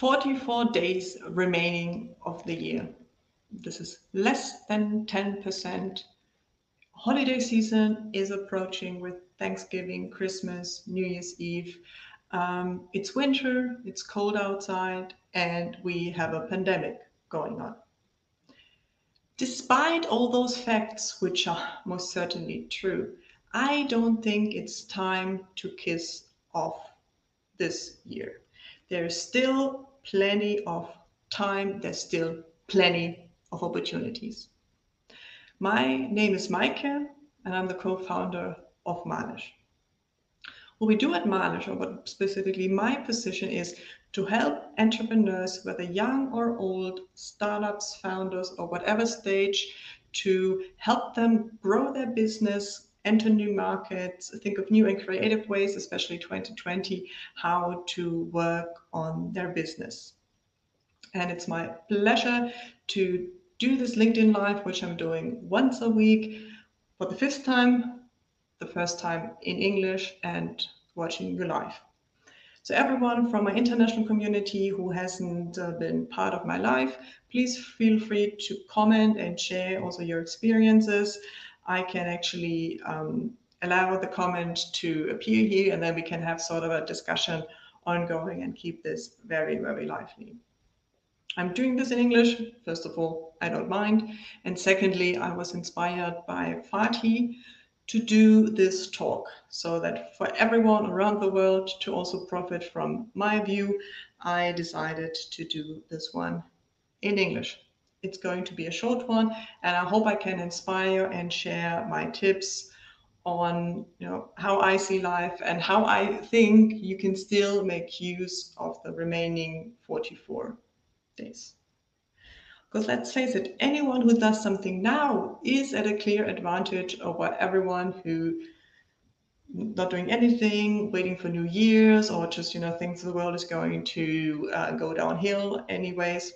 44 days remaining of the year. This is less than 10%. Holiday season is approaching with Thanksgiving, Christmas, New Year's Eve. Um, it's winter, it's cold outside, and we have a pandemic going on. Despite all those facts, which are most certainly true, I don't think it's time to kiss off this year. There's still plenty of time, there's still plenty of opportunities. My name is Maike, and I'm the co founder of Malish. What we do at Malish, or what specifically my position is to help entrepreneurs, whether young or old, startups, founders, or whatever stage, to help them grow their business, enter new markets, think of new and creative ways, especially 2020, how to work on their business. And it's my pleasure to do this LinkedIn Live, which I'm doing once a week for the fifth time, the first time in English, and watching you live. So everyone from my international community who hasn't uh, been part of my life, please feel free to comment and share also your experiences. I can actually um, allow the comment to appear here and then we can have sort of a discussion ongoing and keep this very, very lively. I'm doing this in English. First of all, I don't mind. And secondly, I was inspired by Fatih to do this talk so that for everyone around the world to also profit from my view, I decided to do this one in English. It's going to be a short one, and I hope I can inspire and share my tips on you know how I see life and how I think you can still make use of the remaining 44 days. Because let's face it, anyone who does something now is at a clear advantage over everyone who not doing anything, waiting for New Year's, or just you know thinks the world is going to uh, go downhill anyways.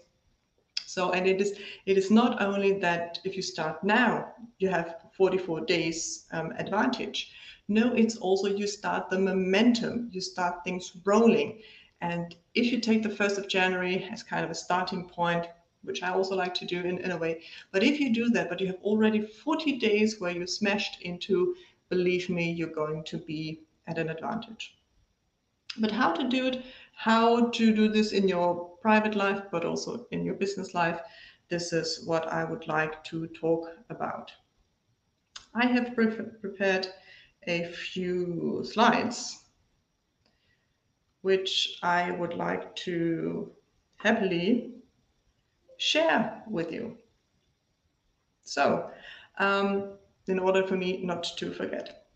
So, and it is it is not only that if you start now, you have 44 days um, advantage. No, it's also you start the momentum, you start things rolling. And if you take the 1st of January as kind of a starting point, which I also like to do in, in a way, but if you do that, but you have already 40 days where you smashed into, believe me, you're going to be at an advantage. But how to do it, how to do this in your private life, but also in your business life, this is what I would like to talk about. I have pre prepared a few slides which I would like to happily share with you. So, um, in order for me not to forget.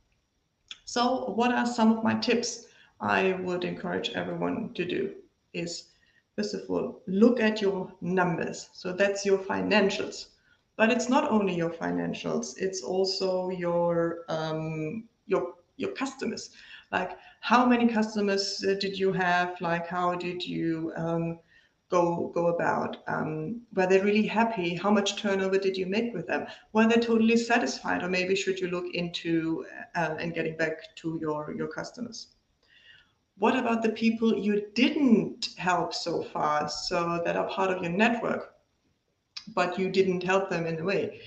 So, what are some of my tips I would encourage everyone to do? Is first of all, look at your numbers. So, that's your financials. But it's not only your financials, it's also your um, your your customers like how many customers uh, did you have like how did you um, go go about um, were they really happy how much turnover did you make with them were they totally satisfied or maybe should you look into uh, and getting back to your your customers what about the people you didn't help so far so that are part of your network but you didn't help them in a way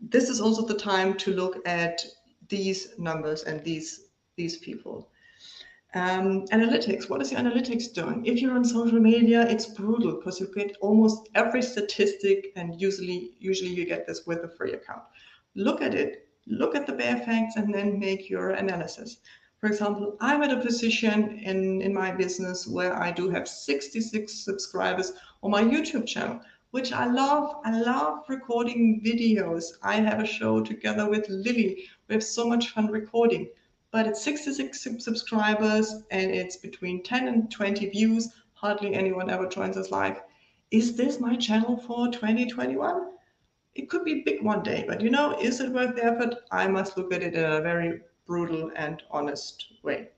this is also the time to look at these numbers and these these people. Um, analytics, what is your analytics doing? If you're on social media, it's brutal because you get almost every statistic and usually usually you get this with a free account. Look at it, look at the bare facts and then make your analysis. For example, I'm at a position in, in my business where I do have 66 subscribers on my YouTube channel, which I love. I love recording videos. I have a show together with Lily. We have so much fun recording but it's 66 subscribers and it's between 10 and 20 views. Hardly anyone ever joins us live. Is this my channel for 2021? It could be big one day, but you know, is it worth the effort? I must look at it in a very brutal and honest way.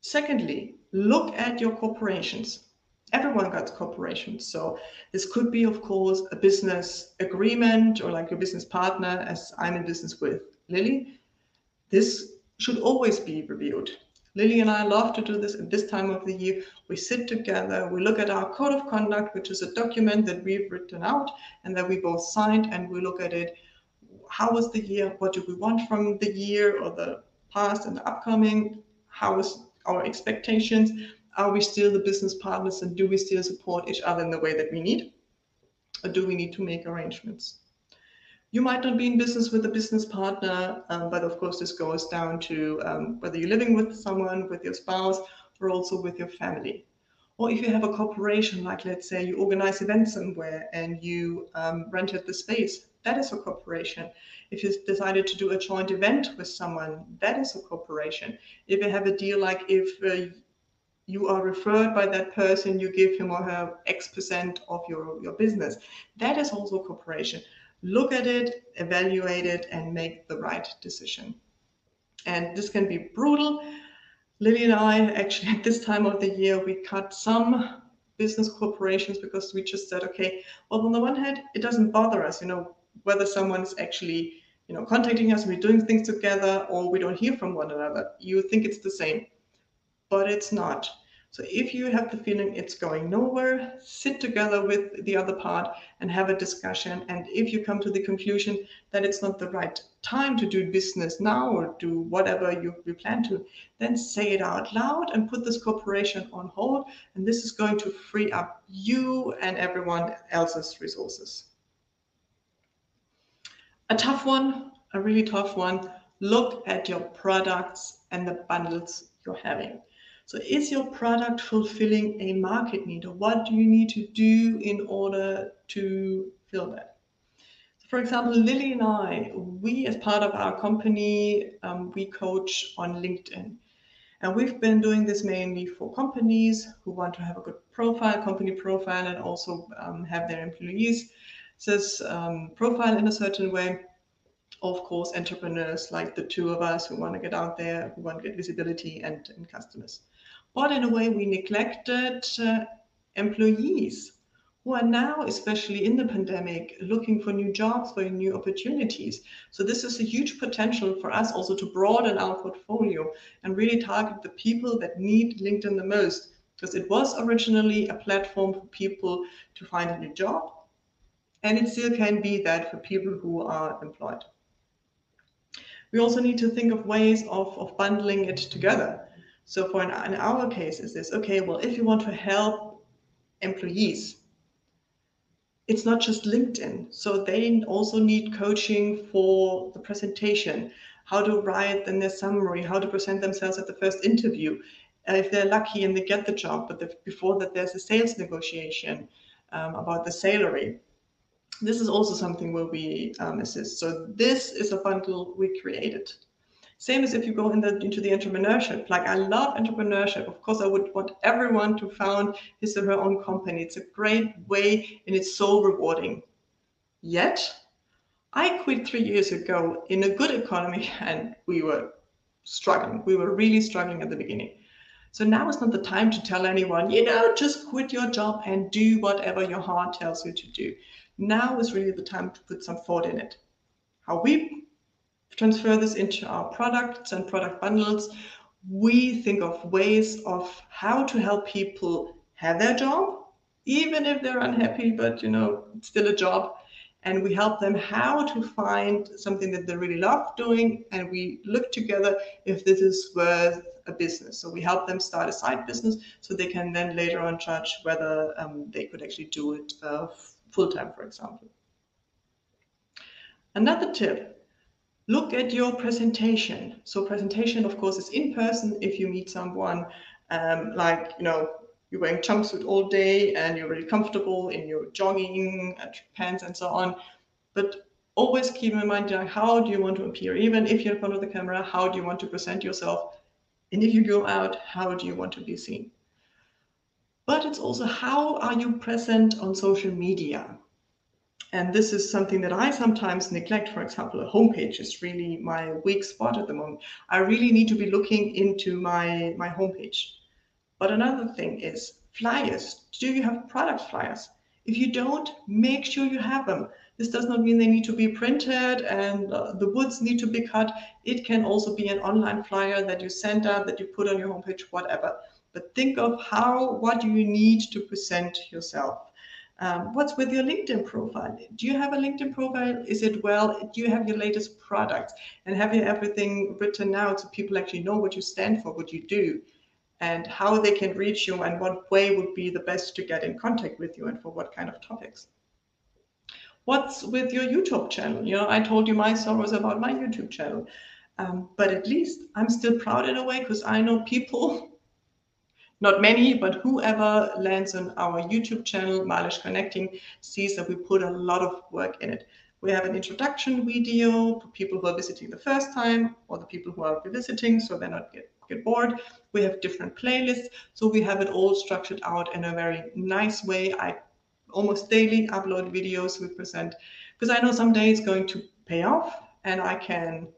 Secondly, look at your corporations. Everyone got corporations. So this could be, of course, a business agreement or like your business partner, as I'm in business with Lily this should always be reviewed. Lily and I love to do this at this time of the year. We sit together, we look at our code of conduct, which is a document that we've written out and that we both signed, and we look at it. How was the year? What do we want from the year or the past and the upcoming? How is our expectations? Are we still the business partners and do we still support each other in the way that we need? Or do we need to make arrangements? You might not be in business with a business partner, um, but of course, this goes down to um, whether you're living with someone, with your spouse, or also with your family. Or if you have a corporation, like let's say you organize events somewhere and you um, rented the space, that is a corporation. If you decided to do a joint event with someone, that is a corporation. If you have a deal like if uh, you are referred by that person, you give him or her X percent of your, your business, that is also a corporation look at it, evaluate it, and make the right decision. And this can be brutal. Lily and I actually at this time of the year we cut some business corporations because we just said, okay, well on the one hand, it doesn't bother us, you know, whether someone's actually, you know, contacting us, we're doing things together, or we don't hear from one another. You think it's the same, but it's not. So if you have the feeling it's going nowhere, sit together with the other part and have a discussion. And if you come to the conclusion that it's not the right time to do business now or do whatever you, you plan to, then say it out loud and put this cooperation on hold. And this is going to free up you and everyone else's resources. A tough one, a really tough one. Look at your products and the bundles you're having. So is your product fulfilling a market need or what do you need to do in order to fill that? For example, Lily and I, we as part of our company, um, we coach on LinkedIn. And we've been doing this mainly for companies who want to have a good profile, company profile, and also um, have their employees this um, profile in a certain way. Of course, entrepreneurs like the two of us who want to get out there, who want to get visibility and, and customers but in a way we neglected uh, employees who are now, especially in the pandemic, looking for new jobs, for new opportunities. So this is a huge potential for us also to broaden our portfolio and really target the people that need LinkedIn the most, because it was originally a platform for people to find a new job, and it still can be that for people who are employed. We also need to think of ways of, of bundling it together. So for in, in our case, is this okay? Well, if you want to help employees, it's not just LinkedIn. So they also need coaching for the presentation, how to write in their summary, how to present themselves at the first interview. Uh, if they're lucky and they get the job, but the, before that, there's a sales negotiation um, about the salary. This is also something where we um, assist. So this is a bundle we created. Same as if you go in the, into the entrepreneurship. Like I love entrepreneurship. Of course, I would want everyone to found his or her own company. It's a great way and it's so rewarding. Yet, I quit three years ago in a good economy and we were struggling. We were really struggling at the beginning. So now is not the time to tell anyone, you know, just quit your job and do whatever your heart tells you to do. Now is really the time to put some thought in it. How we transfer this into our products and product bundles, we think of ways of how to help people have their job, even if they're unhappy, but you know, it's still a job. And we help them how to find something that they really love doing. And we look together if this is worth a business. So we help them start a side business so they can then later on judge whether um, they could actually do it uh, full time, for example. Another tip look at your presentation. So presentation, of course, is in person if you meet someone um, like, you know, you're wearing jumpsuit all day and you're really comfortable in your jogging pants and so on. But always keep in mind, you know, how do you want to appear? Even if you're in front of the camera, how do you want to present yourself? And if you go out, how do you want to be seen? But it's also how are you present on social media? And this is something that I sometimes neglect. For example, a homepage is really my weak spot at the moment. I really need to be looking into my, my homepage. But another thing is flyers. Do you have product flyers? If you don't, make sure you have them. This does not mean they need to be printed and uh, the woods need to be cut. It can also be an online flyer that you send out, that you put on your homepage, whatever. But think of how, what do you need to present yourself? Um, what's with your LinkedIn profile? Do you have a LinkedIn profile? Is it well? Do you have your latest products? And have you everything written out so people actually know what you stand for, what you do, and how they can reach you, and what way would be the best to get in contact with you, and for what kind of topics? What's with your YouTube channel? You know, I told you my sorrows about my YouTube channel, um, but at least I'm still proud in a way because I know people not many, but whoever lands on our YouTube channel, Malish Connecting, sees that we put a lot of work in it. We have an introduction video for people who are visiting the first time or the people who are revisiting so they're not get, get bored. We have different playlists. So we have it all structured out in a very nice way. I almost daily upload videos we present because I know someday it's going to pay off and I can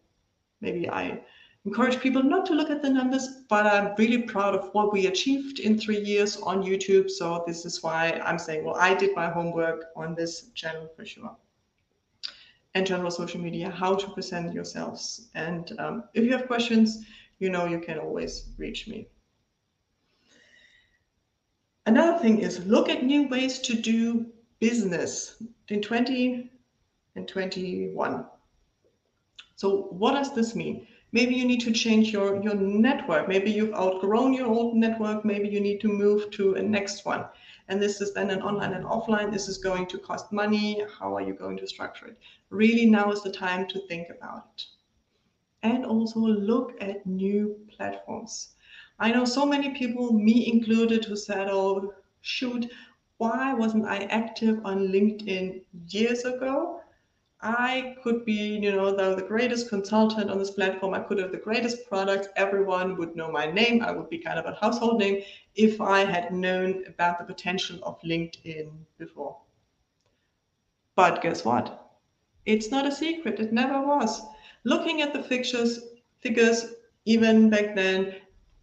maybe I encourage people not to look at the numbers, but I'm really proud of what we achieved in three years on YouTube. So this is why I'm saying, well, I did my homework on this channel for sure. And general social media, how to present yourselves. And um, if you have questions, you know you can always reach me. Another thing is look at new ways to do business in 20 and 21. So what does this mean? Maybe you need to change your your network. Maybe you've outgrown your old network. Maybe you need to move to a next one. And this is then an online and offline. This is going to cost money. How are you going to structure it? Really now is the time to think about it. And also look at new platforms. I know so many people me included who said oh shoot why wasn't i active on linkedin years ago I could be, you know, the, the greatest consultant on this platform. I could have the greatest product. Everyone would know my name. I would be kind of a household name if I had known about the potential of LinkedIn before. But guess what? It's not a secret. It never was. Looking at the figures, figures even back then,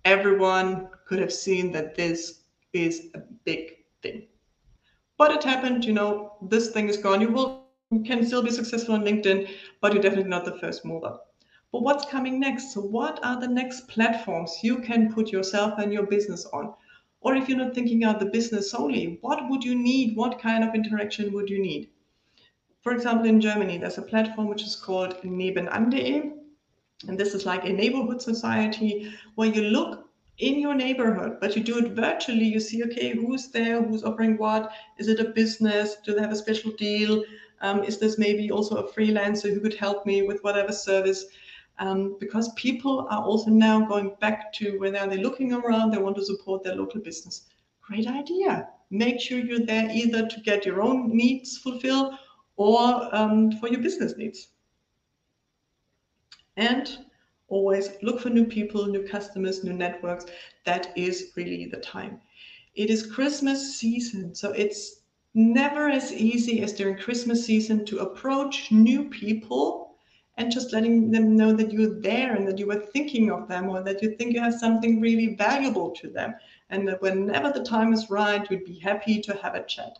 everyone could have seen that this is a big thing. But it happened, you know, this thing is gone. You will you can still be successful on LinkedIn, but you're definitely not the first mover. But what's coming next? So, what are the next platforms you can put yourself and your business on? Or if you're not thinking of the business solely, what would you need? What kind of interaction would you need? For example, in Germany, there's a platform which is called nebenan.de. And this is like a neighborhood society where you look in your neighborhood, but you do it virtually. You see, okay, who's there? Who's offering what? Is it a business? Do they have a special deal? Um, is this maybe also a freelancer who could help me with whatever service? Um, because people are also now going back to where they're looking around, they want to support their local business. Great idea. Make sure you're there either to get your own needs fulfilled or um, for your business needs. And always look for new people, new customers, new networks. That is really the time. It is Christmas season, so it's never as easy as during Christmas season to approach new people and just letting them know that you're there and that you were thinking of them or that you think you have something really valuable to them. And that whenever the time is right, you'd be happy to have a chat.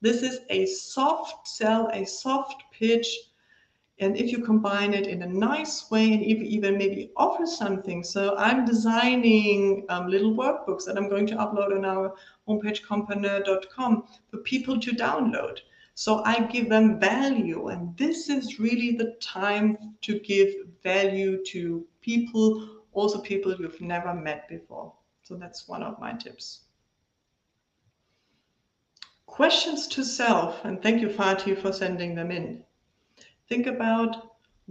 This is a soft sell, a soft pitch and if you combine it in a nice way and even maybe offer something. So i'm designing um, little workbooks that i'm going to upload on our homepage compreneur.com for people to download. So i give them value and this is really the time to give value to people also people you've never met before. So that's one of my tips. Questions to self and thank you Fatih for sending them in think about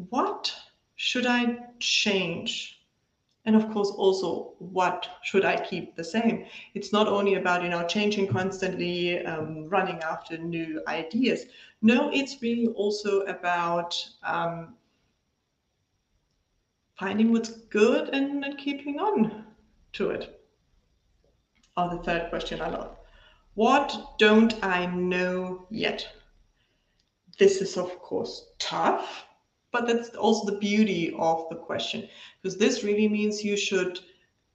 what should I change? And of course, also what should I keep the same? It's not only about you know changing constantly, um, running after new ideas. No, it's really also about um, finding what's good and, and keeping on to it. Oh, the third question I love. What don't I know yet? This is, of course, tough, but that's also the beauty of the question, because this really means you should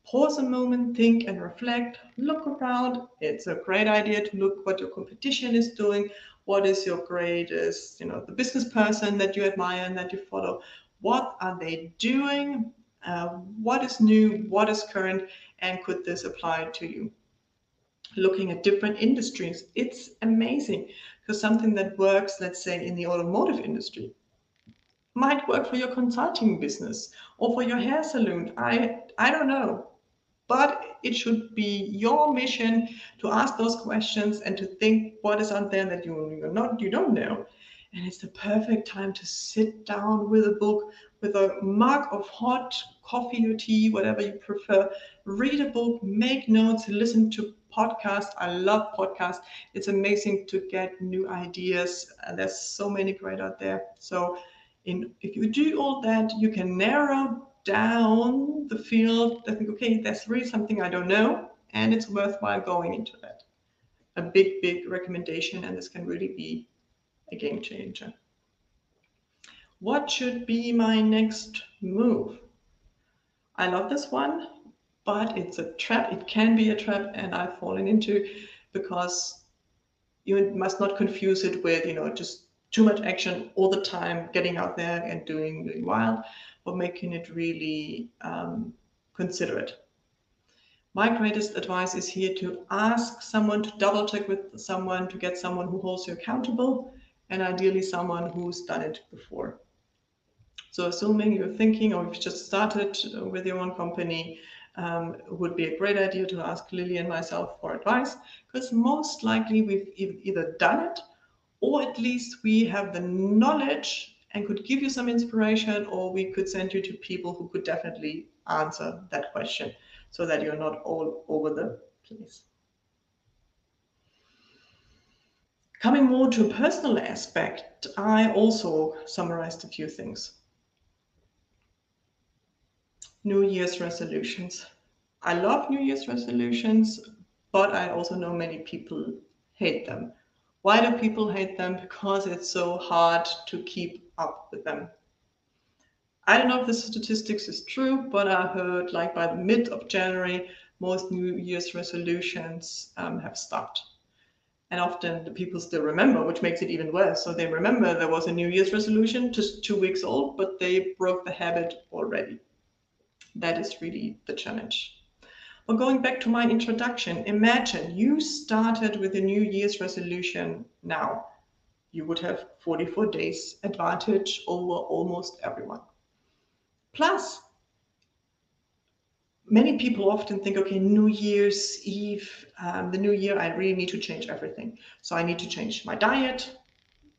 pause a moment, think and reflect, look around. It's a great idea to look what your competition is doing, What is your greatest, you know, the business person that you admire and that you follow? What are they doing? Uh, what is new? What is current? And could this apply to you? Looking at different industries, it's amazing because something that works, let's say, in the automotive industry might work for your consulting business or for your hair salon. I I don't know. But it should be your mission to ask those questions and to think what is out there that you you're not you don't know. And it's the perfect time to sit down with a book, with a mug of hot coffee or tea, whatever you prefer. Read a book, make notes, listen to podcasts. I love podcasts. It's amazing to get new ideas. There's so many great out there. So in, if you do all that, you can narrow down the field I think, okay, that's really something I don't know, and it's worthwhile going into that. A big, big recommendation, and this can really be a game changer. What should be my next move? I love this one, but it's a trap. It can be a trap, and I've fallen into because you must not confuse it with, you know, just too much action all the time, getting out there and doing, doing wild, or making it really um, considerate. My greatest advice is here to ask someone to double check with someone to get someone who holds you accountable and ideally someone who's done it before. So assuming you're thinking or you've just started with your own company, um, would be a great idea to ask Lily and myself for advice because most likely we've either done it or at least we have the knowledge and could give you some inspiration, or we could send you to people who could definitely answer that question so that you're not all over the place. Coming more to a personal aspect, I also summarized a few things. New Year's resolutions. I love New Year's resolutions, but I also know many people hate them. Why do people hate them? Because it's so hard to keep up with them. I don't know if the statistics is true, but I heard like by the mid of January, most New Year's resolutions um, have stopped. And often the people still remember, which makes it even worse. So they remember there was a New Year's resolution just two weeks old, but they broke the habit already. That is really the challenge. Well, going back to my introduction, imagine you started with a New Year's resolution now. You would have 44 days advantage over almost everyone. Plus, many people often think, okay, New Year's Eve, um, the new year, I really need to change everything. So I need to change my diet,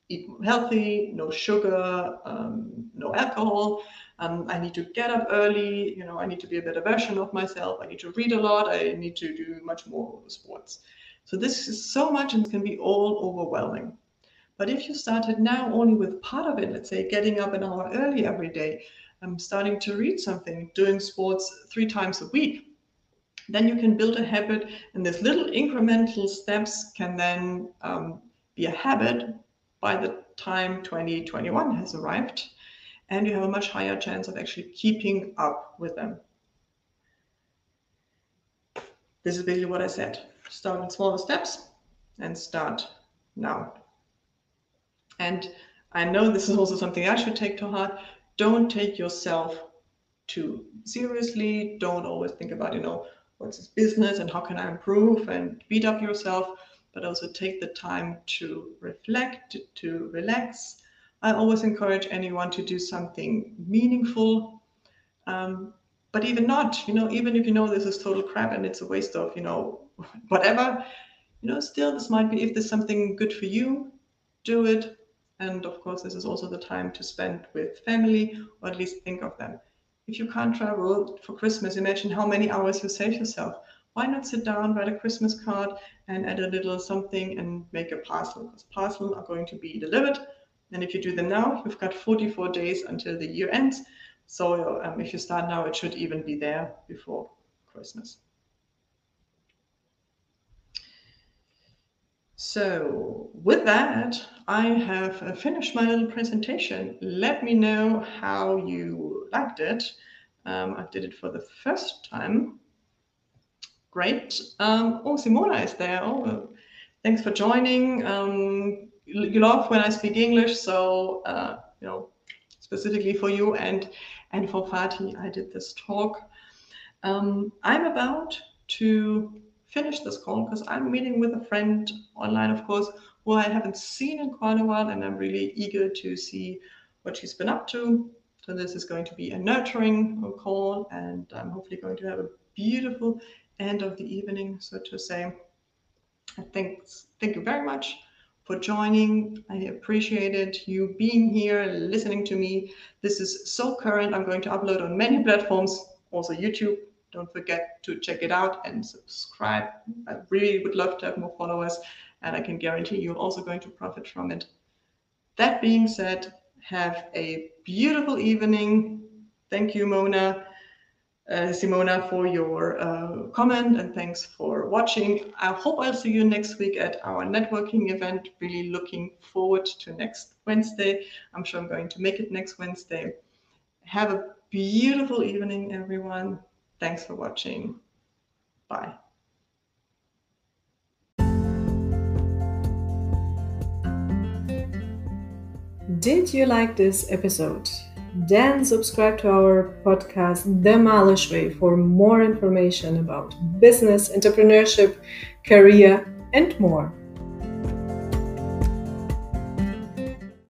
eat healthy, no sugar, um, no alcohol. Um, I need to get up early. You know, I need to be a better version of myself. I need to read a lot. I need to do much more sports. So this is so much and can be all overwhelming. But if you started now only with part of it, let's say getting up an hour early every day, um, starting to read something, doing sports three times a week, then you can build a habit and these little incremental steps can then um, be a habit by the time 2021 has arrived, and you have a much higher chance of actually keeping up with them. This is basically what I said. Start with smaller steps and start now. And I know this is also something I should take to heart. Don't take yourself too seriously. Don't always think about, you know, what's this business and how can I improve and beat up yourself but also take the time to reflect, to relax. I always encourage anyone to do something meaningful. Um, but even not, you know, even if you know this is total crap and it's a waste of, you know, whatever, you know, still this might be if there's something good for you, do it. And of course, this is also the time to spend with family, or at least think of them. If you can't travel for Christmas, imagine how many hours you save yourself why not sit down, write a Christmas card, and add a little something and make a parcel? Because parcels are going to be delivered. And if you do them now, you've got 44 days until the year ends. So um, if you start now, it should even be there before Christmas. So with that, I have uh, finished my little presentation. Let me know how you liked it. Um, I did it for the first time. Great. Um, oh, Simona is there. Oh, thanks for joining. Um, you love when I speak English, so uh, you know specifically for you and and for Fatih, I did this talk. Um, I'm about to finish this call because I'm meeting with a friend online, of course, who I haven't seen in quite a while, and I'm really eager to see what she's been up to. So this is going to be a nurturing call, and I'm hopefully going to have a beautiful end of the evening, so to say. Thanks, thank you very much for joining. I appreciate it. You being here, listening to me. This is so current. I'm going to upload on many platforms, also YouTube. Don't forget to check it out and subscribe. I really would love to have more followers, and I can guarantee you're also going to profit from it. That being said, have a beautiful evening. Thank you, Mona uh, Simona, for your uh, comment and thanks for watching. I hope I'll see you next week at our networking event. Really looking forward to next Wednesday. I'm sure I'm going to make it next Wednesday. Have a beautiful evening, everyone. Thanks for watching. Bye. Did you like this episode? Then subscribe to our podcast, The Malish Way, for more information about business, entrepreneurship, career, and more.